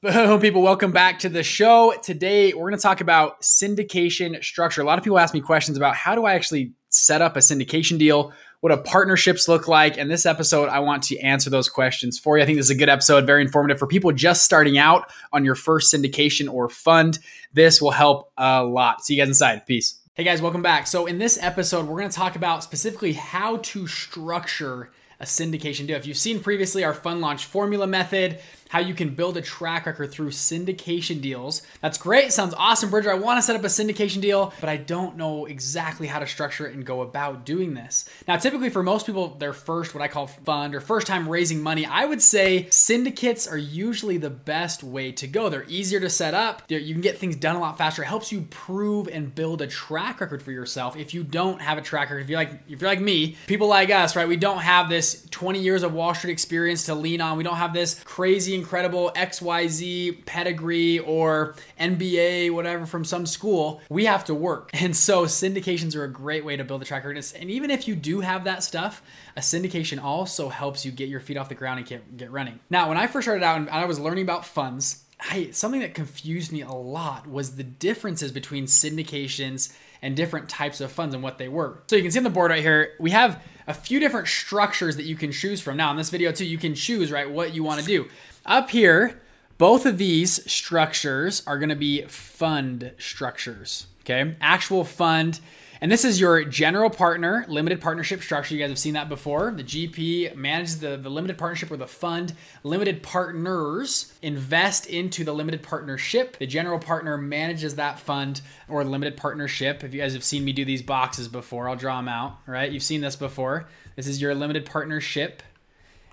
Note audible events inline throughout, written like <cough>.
Boom, people, welcome back to the show. Today, we're going to talk about syndication structure. A lot of people ask me questions about how do I actually set up a syndication deal? What do partnerships look like? And this episode, I want to answer those questions for you. I think this is a good episode, very informative for people just starting out on your first syndication or fund. This will help a lot. See you guys inside. Peace. Hey guys, welcome back. So, in this episode, we're going to talk about specifically how to structure a syndication deal. If you've seen previously our fund launch formula method, how you can build a track record through syndication deals. That's great. Sounds awesome, Bridger. I want to set up a syndication deal, but I don't know exactly how to structure it and go about doing this. Now, typically for most people, their first, what I call fund or first time raising money, I would say syndicates are usually the best way to go. They're easier to set up. You can get things done a lot faster. It helps you prove and build a track record for yourself. If you don't have a track record, if you're like if you're like me, people like us, right? We don't have this 20 years of Wall Street experience to lean on. We don't have this crazy incredible XYZ pedigree or MBA, whatever, from some school, we have to work. <laughs> And so syndications are a great way to build a track record. And even if you do have that stuff, a syndication also helps you get your feet off the ground and get, get running. Now, when I first started out and I was learning about funds, I, something that confused me a lot was the differences between syndications and different types of funds and what they were. So you can see on the board right here, we have a few different structures that you can choose from. Now in this video too, you can choose, right, what you wanna do. Up here, both of these structures are gonna be fund structures, okay? Actual fund and this is your general partner limited partnership structure. You guys have seen that before. The GP manages the, the limited partnership or the fund. Limited partners invest into the limited partnership. The general partner manages that fund or limited partnership. If you guys have seen me do these boxes before, I'll draw them out, right? You've seen this before. This is your limited partnership.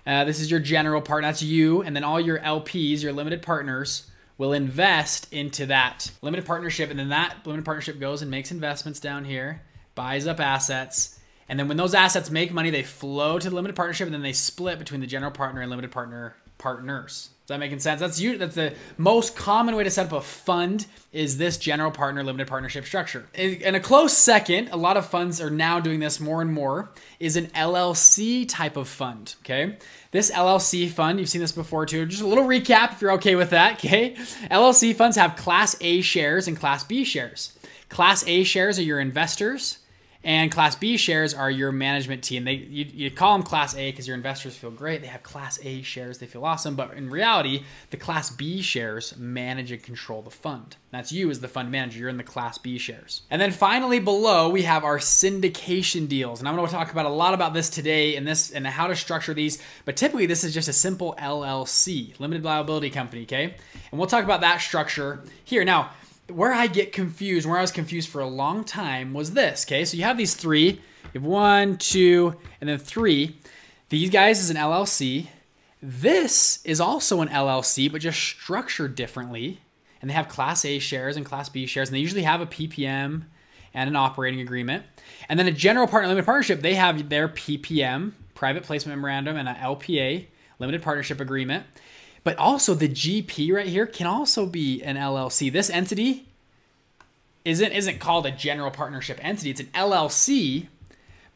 Uh, this is your general partner. That's you. And then all your LPs, your limited partners, will invest into that limited partnership. And then that limited partnership goes and makes investments down here, buys up assets. And then when those assets make money, they flow to the limited partnership and then they split between the general partner and limited partner partners. Is that making sense? That's you. That's the most common way to set up a fund. Is this general partner limited partnership structure? In a close second, a lot of funds are now doing this more and more. Is an LLC type of fund. Okay, this LLC fund, you've seen this before too. Just a little recap if you're okay with that. <laughs> Okay, LLC funds have Class A shares and Class B shares. Class A shares are your investors. And Class B shares are your management team. They you, you call them Class A because your investors feel great. They have Class A shares. They feel awesome. But in reality, the Class B shares manage and control the fund. That's you as the fund manager. You're in the Class B shares. And then finally below, we have our syndication deals. And I'm going to talk about a lot about this today and this and how to structure these. But typically, this is just a simple LLC, limited liability company. Okay, and we'll talk about that structure here now where I get confused, where I was confused for a long time was this. Okay, so you have these three. You have one, two, and then three. These guys is an LLC. This is also an LLC, but just structured differently. And they have Class A shares and Class B shares, and they usually have a PPM and an operating agreement. And then a general partner limited partnership, they have their PPM, private placement memorandum, and an LPA, limited partnership agreement. But also the GP right here can also be an LLC. This entity isn't isn't called a general partnership entity. It's an LLC,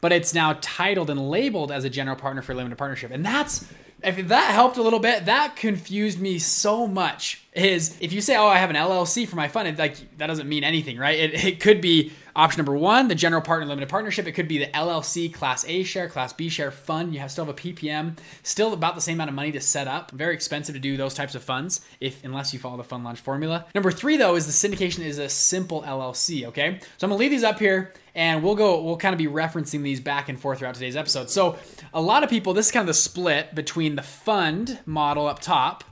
but it's now titled and labeled as a general partner for limited partnership. And that's if that helped a little bit, that confused me so much. Is if you say, "Oh, I have an LLC for my fund," it, like that doesn't mean anything, right? It, it could be Option number one, the general partner limited partnership. It could be the LLC Class A share, Class B share fund. You have still have a PPM, still about the same amount of money to set up. Very expensive to do those types of funds, if unless you follow the fund launch formula. Number three, though, is the syndication is a simple LLC. Okay, so I'm gonna leave these up here, and we'll go. We'll kind of be referencing these back and forth throughout today's episode. So a lot of people, this is kind of the split between the fund model up top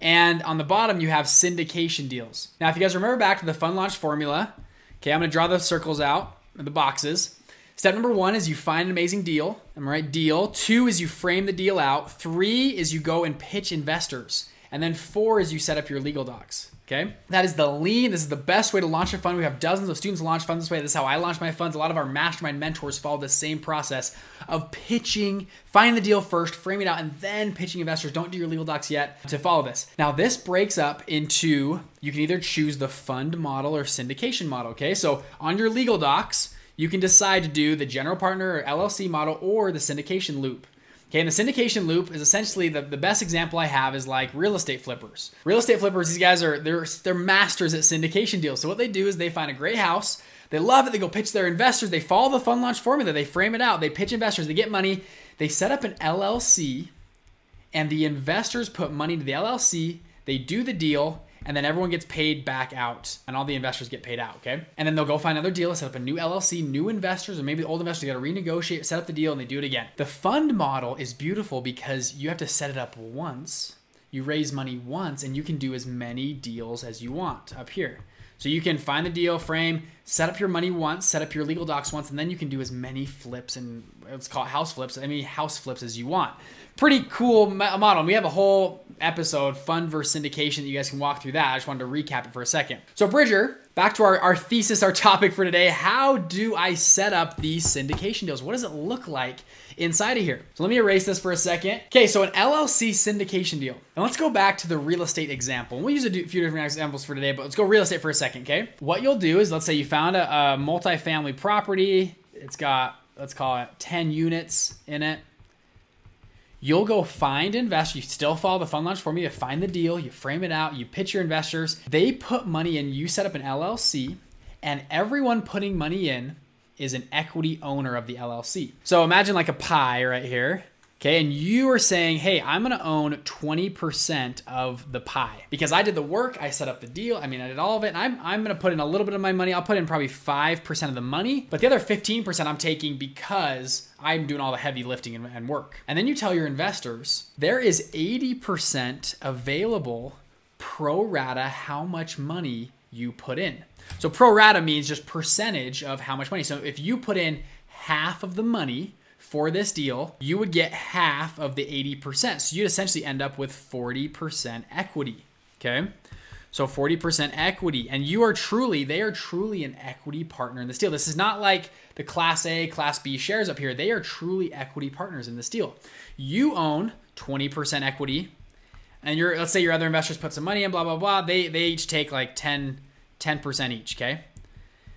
and on the bottom, you have syndication deals. Now, if you guys remember back to the fund launch formula, Okay, I'm gonna draw the circles out, the boxes. Step number one is you find an amazing deal. I'm right? Deal. Two is you frame the deal out. Three is you go and pitch investors. And then four is you set up your legal docs. Okay, that is the lean. This is the best way to launch a fund. We have dozens of students launch funds this way. This is how I launch my funds. A lot of our mastermind mentors follow the same process of pitching, finding the deal first, framing it out, and then pitching investors. Don't do your legal docs yet to follow this. Now, this breaks up into you can either choose the fund model or syndication model. Okay, so on your legal docs, you can decide to do the general partner or LLC model or the syndication loop. Okay, and the syndication loop is essentially the, the best example I have is like real estate flippers. Real estate flippers, these guys are they're they're masters at syndication deals. So what they do is they find a great house, they love it, they go pitch their investors, they follow the fund launch formula, they frame it out, they pitch investors, they get money, they set up an LLC, and the investors put money into the LLC, they do the deal, and then everyone gets paid back out and all the investors get paid out okay? And then they'll go find another deal set up a new llc new investors or maybe the old investors got to renegotiate set up the deal and they do it again. The fund model is beautiful because you have to set it up once you raise money once and you can do as many deals as you want up here. So you can find the deal frame, set up your money once, set up your legal docs once, and then you can do as many flips and let's call it house flips, I mean house flips as you want. Pretty cool model. We have a whole episode, fund versus syndication, that you guys can walk through that. I just wanted to recap it for a second. So Bridger, back to our, our thesis, our topic for today. How do I set up these syndication deals? What does it look like inside of here? So let me erase this for a second. Okay, so an LLC syndication deal. And let's go back to the real estate example. We'll use a few different examples for today, but let's go real estate for a second, okay? What you'll do is, let's say you found a, a multifamily property. It's got, let's call it 10 units in it. You'll go find investors. You still follow the fund launch formula. You find the deal, you frame it out, you pitch your investors. They put money in, you set up an LLC, and everyone putting money in is an equity owner of the LLC. So imagine like a pie right here. Okay, and you are saying, hey, I'm gonna own 20% of the pie because I did the work, I set up the deal, I mean, I did all of it, and I'm, I'm gonna put in a little bit of my money. I'll put in probably 5% of the money, but the other 15% I'm taking because I'm doing all the heavy lifting and, and work. And then you tell your investors there is 80% available pro rata how much money you put in. So pro rata means just percentage of how much money. So if you put in half of the money, for this deal, you would get half of the 80%. So you'd essentially end up with 40% equity. Okay. So 40% equity. And you are truly, they are truly an equity partner in this deal. This is not like the Class A, Class B shares up here. They are truly equity partners in this deal. You own 20% equity. And your let's say your other investors put some money in, blah, blah, blah. They they each take like 10, 10% each, okay?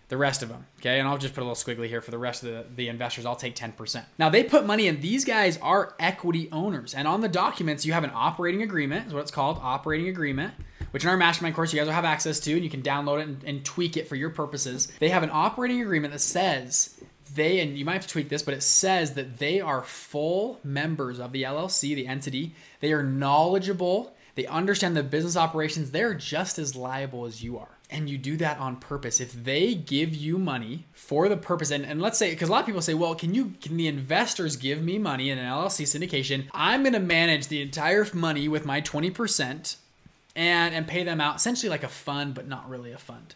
The rest of them. Okay. And I'll just put a little squiggly here for the rest of the, the investors. I'll take 10%. Now they put money in. These guys are equity owners. And on the documents, you have an operating agreement, is what it's called operating agreement, which in our mastermind course, you guys will have access to, and you can download it and, and tweak it for your purposes. They have an operating agreement that says they, and you might have to tweak this, but it says that they are full members of the LLC, the entity. They are knowledgeable. They understand the business operations. They're just as liable as you are and you do that on purpose. If they give you money for the purpose and, and let's say because a lot of people say well can you can the investors give me money in an llc syndication? I'm going to manage the entire money with my 20% and and pay them out essentially like a fund but not really a fund.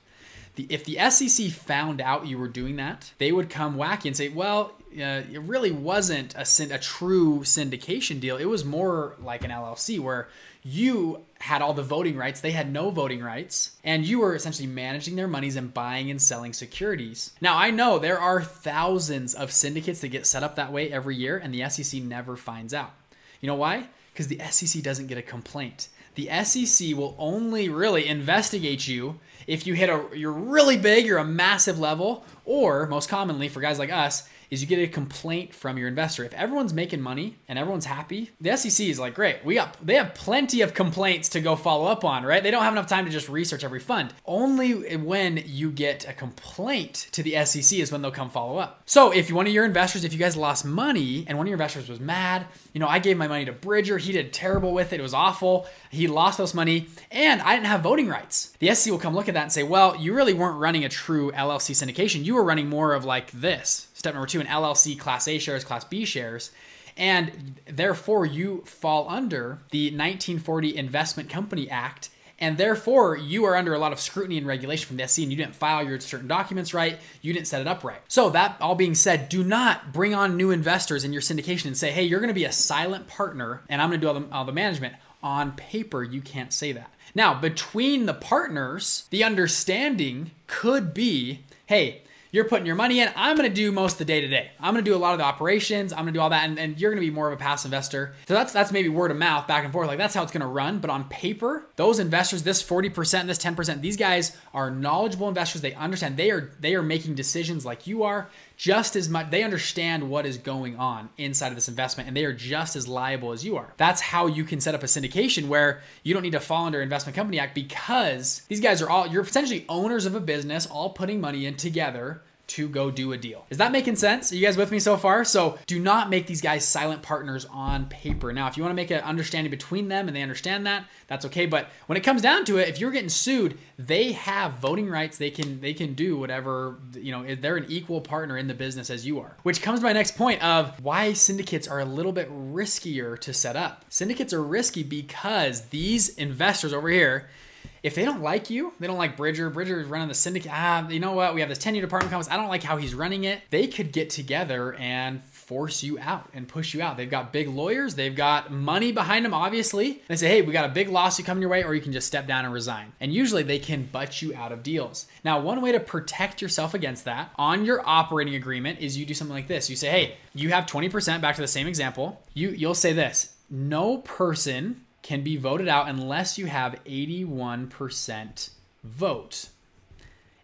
The, if the SEC found out you were doing that, they would come wacky and say, well, uh, it really wasn't a, a true syndication deal. It was more like an LLC where you had all the voting rights, they had no voting rights, and you were essentially managing their monies and buying and selling securities. Now, I know there are thousands of syndicates that get set up that way every year, and the SEC never finds out. You know why? Because the SEC doesn't get a complaint. The SEC will only really investigate you if you hit a you're really big, you're a massive level, or most commonly for guys like us, is you get a complaint from your investor. If everyone's making money and everyone's happy, the SEC is like, great, we got they have plenty of complaints to go follow up on, right? They don't have enough time to just research every fund. Only when you get a complaint to the SEC is when they'll come follow up. So if one of your investors, if you guys lost money and one of your investors was mad, you know, I gave my money to Bridger, he did terrible with it, it was awful, he lost those money, and I didn't have voting rights. The SEC will come look at that and say, well, you really weren't running a true LLC syndication. You were running more of like this Step number two, an LLC Class A shares, Class B shares. And therefore, you fall under the 1940 Investment Company Act. And therefore, you are under a lot of scrutiny and regulation from the SEC, and you didn't file your certain documents right. You didn't set it up right. So, that all being said, do not bring on new investors in your syndication and say, hey, you're going to be a silent partner, and I'm going to do all the, all the management. On paper, you can't say that. Now, between the partners, the understanding could be hey, you're putting your money in. I'm going to do most of the day to day. I'm going to do a lot of the operations. I'm going to do all that. And, and you're going to be more of a passive investor. So that's, that's maybe word of mouth back and forth. Like that's how it's going to run. But on paper, those investors, this 40%, this 10%, these guys are knowledgeable investors. They understand they are, they are making decisions like you are just as much they understand what is going on inside of this investment and they are just as liable as you are that's how you can set up a syndication where you don't need to fall under investment company act because these guys are all you're potentially owners of a business all putting money in together to go do a deal. Is that making sense? Are you guys with me so far? So do not make these guys silent partners on paper. Now, if you want to make an understanding between them and they understand that, that's okay. But when it comes down to it, if you're getting sued, they have voting rights. They can they can do whatever, you know, they're an equal partner in the business as you are. Which comes to my next point of why syndicates are a little bit riskier to set up. Syndicates are risky because these investors over here if they don't like you, they don't like Bridger. Bridger is running the syndicate. Ah, you know what? We have this 10 year department complex. I don't like how he's running it. They could get together and force you out and push you out. They've got big lawyers, they've got money behind them, obviously. They say, hey, we got a big lawsuit coming your way, or you can just step down and resign. And usually they can butt you out of deals. Now, one way to protect yourself against that on your operating agreement is you do something like this. You say, hey, you have 20%, back to the same example. You you'll say this no person can be voted out unless you have 81% vote.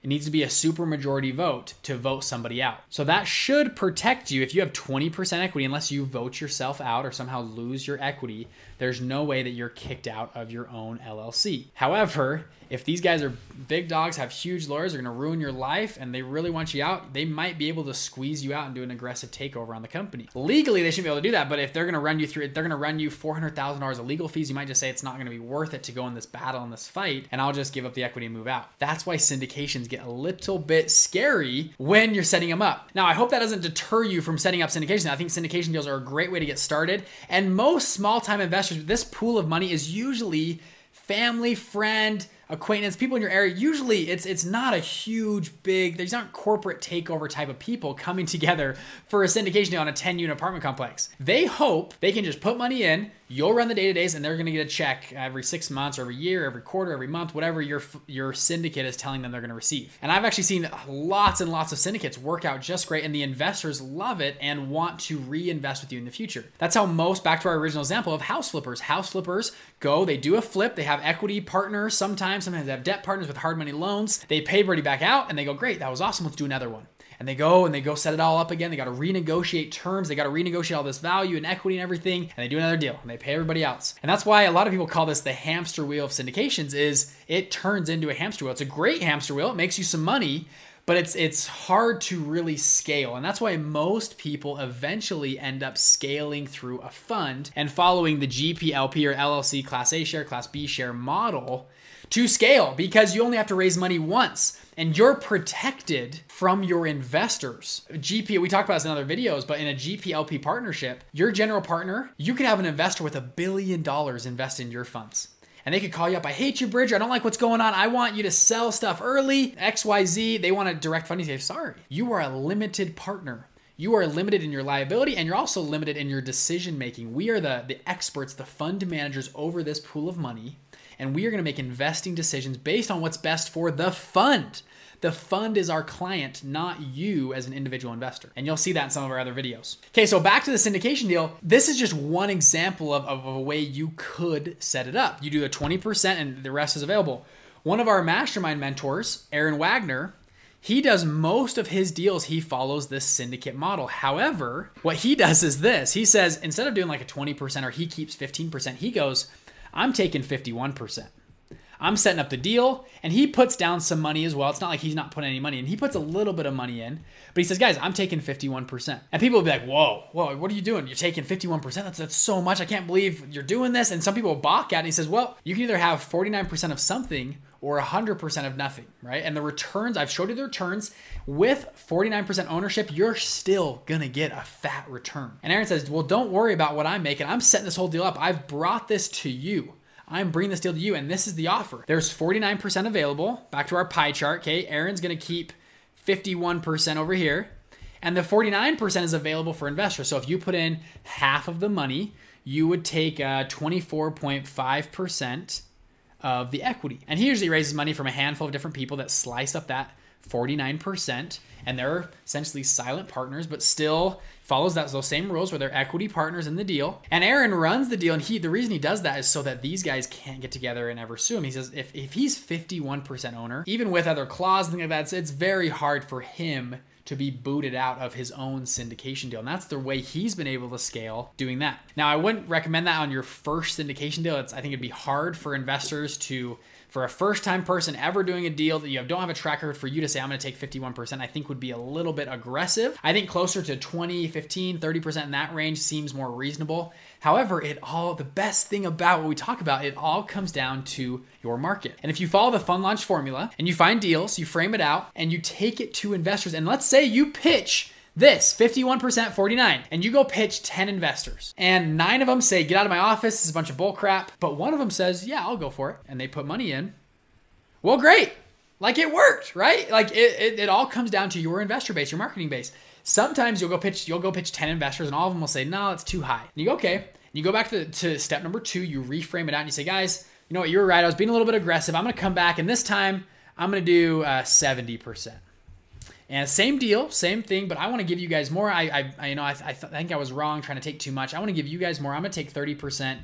It needs to be a supermajority vote to vote somebody out. So that should protect you if you have 20% equity, unless you vote yourself out or somehow lose your equity. There's no way that you're kicked out of your own LLC. However, if these guys are big dogs, have huge lawyers, are going to ruin your life, and they really want you out, they might be able to squeeze you out and do an aggressive takeover on the company. Legally, they shouldn't be able to do that, but if they're going to run you through, they're going to run you $400,000 of legal fees, you might just say it's not going to be worth it to go in this battle, in this fight, and I'll just give up the equity and move out. That's why syndications get a little bit scary when you're setting them up. Now, I hope that doesn't deter you from setting up syndication. I think syndication deals are a great way to get started, and most small time investors, this pool of money is usually family, friend, acquaintance, people in your area, usually it's it's not a huge big these aren't corporate takeover type of people coming <laughs> together for a syndication on a 10 unit apartment complex. They hope they can just put money in, you'll run the day-to-days and they're going to get a check every 6 months or every year, every quarter, every month, whatever your your syndicate is telling them they're going to receive. And I've actually seen lots and lots of syndicates work out just great and the investors love it and want to reinvest with you in the future. That's how most back to our original example of house flippers. House flippers go, they do a flip, they have equity partners sometimes Sometimes they have debt partners with hard money loans. They pay everybody back out and they go, great, that was awesome. Let's do another one. And they go and they go set it all up again. They got to renegotiate terms. They got to renegotiate all this value and equity and everything. And they do another deal and they pay everybody else. And that's why a lot of people call this the hamster wheel of syndications is it turns into a hamster wheel. It's a great hamster wheel. It makes you some money, but it's it's hard to really scale and that's why most people eventually end up scaling through a fund and following the GPLP or LLC class A share class B share model to scale because you only have to raise money once and you're protected from your investors. GP, we talked about this in other videos, but in a GPLP partnership, your general partner, you could have an investor with a billion dollars invest in your funds. And they could call you up, I hate you, Bridger. I don't like what's going on. I want you to sell stuff early. XYZ. They want to direct funding. Say, sorry, you are a limited partner. You are limited in your liability and you're also limited in your decision making. We are the, the experts, the fund managers over this pool of money and we are going to make investing decisions based on what's best for the fund. The fund is our client, not you as an individual investor. And you'll see that in some of our other videos. Okay, so back to the syndication deal. This is just one example of, of a way you could set it up. You do a 20% and the rest is available. One of our mastermind mentors, Aaron Wagner, he does most of his deals, he follows this syndicate model. However, what he does is this he says, instead of doing like a 20% or he keeps 15%, he goes, I'm taking 51%. I'm setting up the deal, and he puts down some money as well. It's not like he's not putting any money in. He puts a little bit of money in, but he says, guys, I'm taking 51%. And people will be like, whoa, whoa, what are you doing? You're taking 51%? That's, that's so much. I can't believe you're doing this. And some people balk at it. And he says, well, you can either have 49% of something or 100% of nothing, right? And the returns, I've showed you the returns. With 49% ownership, you're still gonna get a fat return. And Aaron says, Well, don't worry about what I'm making. I'm setting this whole deal up. I've brought this to you. I'm bringing this deal to you, and this is the offer. There's 49% available. Back to our pie chart, okay? Aaron's gonna keep 51% over here, and the 49% is available for investors. So if you put in half of the money, you would take uh, 24.5% of the equity. And he usually raises money from a handful of different people that slice up that 49%. And they're essentially silent partners, but still follows that those same rules where they're equity partners in the deal. And Aaron runs the deal, and he the reason he does that is so that these guys can't get together and ever sue him. He says if, if he's 51% owner, even with other clauses and things like that, it's, it's very hard for him to be booted out of his own syndication deal. And that's the way he's been able to scale doing that. Now, I wouldn't recommend that on your first syndication deal. It's, I think it'd be hard for investors to for a first time person ever doing a deal that you don't have a track record for you to say, I'm going to take 51%, I think would be a little bit aggressive. I think closer to 20, 15, 30% in that range seems more reasonable. However, it all, the best thing about what we talk about, it all comes down to your market. And if you follow the fund launch formula and you find deals, you frame it out and you take it to investors, and let's say you pitch this 51% 49 and you go pitch 10 investors. And nine of them say get out of my office this is a bunch of bull crap. But one of them says yeah i'll go for it and they put money in. Well great. Like it worked right? Like it, it, it all comes down to your investor base your marketing base. Sometimes you'll go pitch you'll go pitch 10 investors and all of them will say no it's too high. And you go okay. And you go back to, to step number two you reframe it out and you say guys you know what? You were right. I was being a little bit aggressive. I'm going to come back and this time i'm going to do uh, 70% and same deal, same thing, but I want to give you guys more. I, I, I you know, I, I, th- I think I was wrong trying to take too much. I want to give you guys more. I'm going to take 30%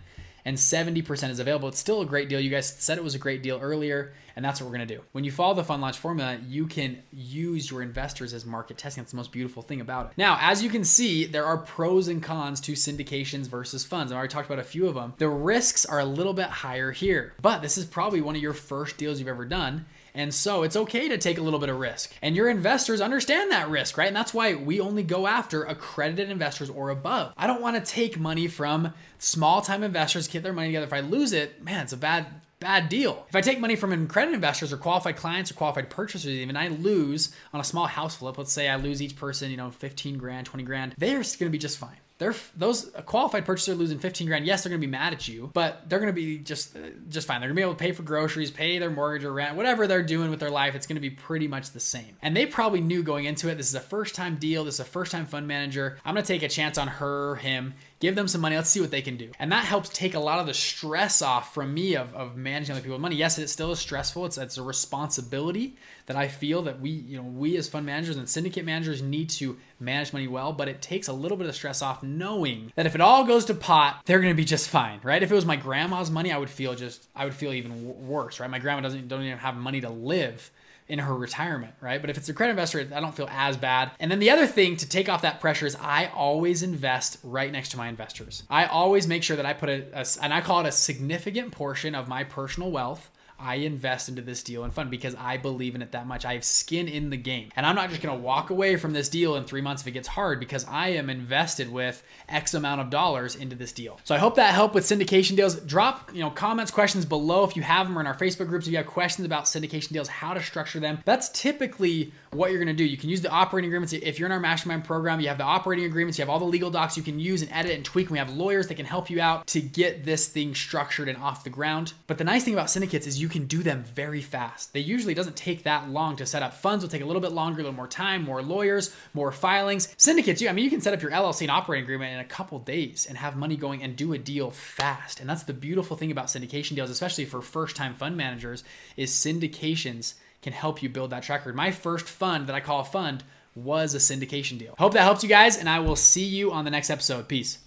and 70% is available. It's still a great deal. You guys said it was a great deal earlier, and that's what we're going to do. When you follow the fund launch formula, you can use your investors as market testing. That's the most beautiful thing about it. Now, as you can see, there are pros and cons to syndications versus funds. I already talked about a few of them. The risks are a little bit higher here, but this is probably one of your first deals you've ever done. And so it's okay to take a little bit of risk. And your investors understand that risk, right? And that's why we only go after accredited investors or above. I don't want to take money from small time investors, get their money together. If I lose it, man, it's a bad bad deal. If I take money from accredited investors or qualified clients or qualified purchasers, even I lose on a small house flip, let's say I lose each person, you know, 15 grand, 20 grand, they're going to be just fine they're those qualified purchaser losing 15 grand. Yes, they're going to be mad at you, but they're going to be just just fine. They're going to be able to pay for groceries, pay their mortgage or rent, whatever they're doing with their life. It's going to be pretty much the same. And they probably knew going into it. This is a first time deal. This is a first time fund manager. I'm going to take a chance on her, him, give them some money. Let's see what they can do. And that helps take a lot of the stress off from me of, of managing other people's money. Yes, it still is stressful. It's, it's a responsibility that I feel that we, you know, we as fund managers and syndicate managers need to manage money well, but it takes a little bit of stress off knowing that if it all goes to pot, they're going to be just fine, right? If it was my grandma's money, I would feel just, I would feel even worse, right? My grandma doesn't, don't even have money to live in her retirement, right? But if it's a credit investor, I don't feel as bad. And then the other thing to take off that pressure is I always invest right next to my investors. I always make sure that I put a, a and I call it a significant portion of my personal wealth I invest into this deal and fund because I believe in it that much. I have skin in the game. And I'm not just going to walk away from this deal in three months if it gets hard because I am invested with X amount of dollars into this deal. So I hope that helped with syndication deals. Drop, you know, comments, questions below if you have them or in our Facebook groups if you have questions about syndication deals, how to structure them. That's typically what you're going to do. You can use the operating agreements. If you're in our mastermind program, you have the operating agreements, you have all the legal docs you can use and edit and tweak. And we have lawyers that can help you out to get this thing structured and off the ground. But the nice thing about syndicates is you can do them very fast. They usually doesn't take that long to set up. Funds will take a little bit longer, a little more time, more lawyers, more filings. Syndicates, you I mean you can set up your LLC and operating agreement in a couple days and have money going and do a deal fast. And that's the beautiful thing about syndication deals, especially for first-time fund managers, is syndications can help you build that track record. My first fund that I call a fund was a syndication deal. Hope that helps you guys, and I will see you on the next episode. Peace.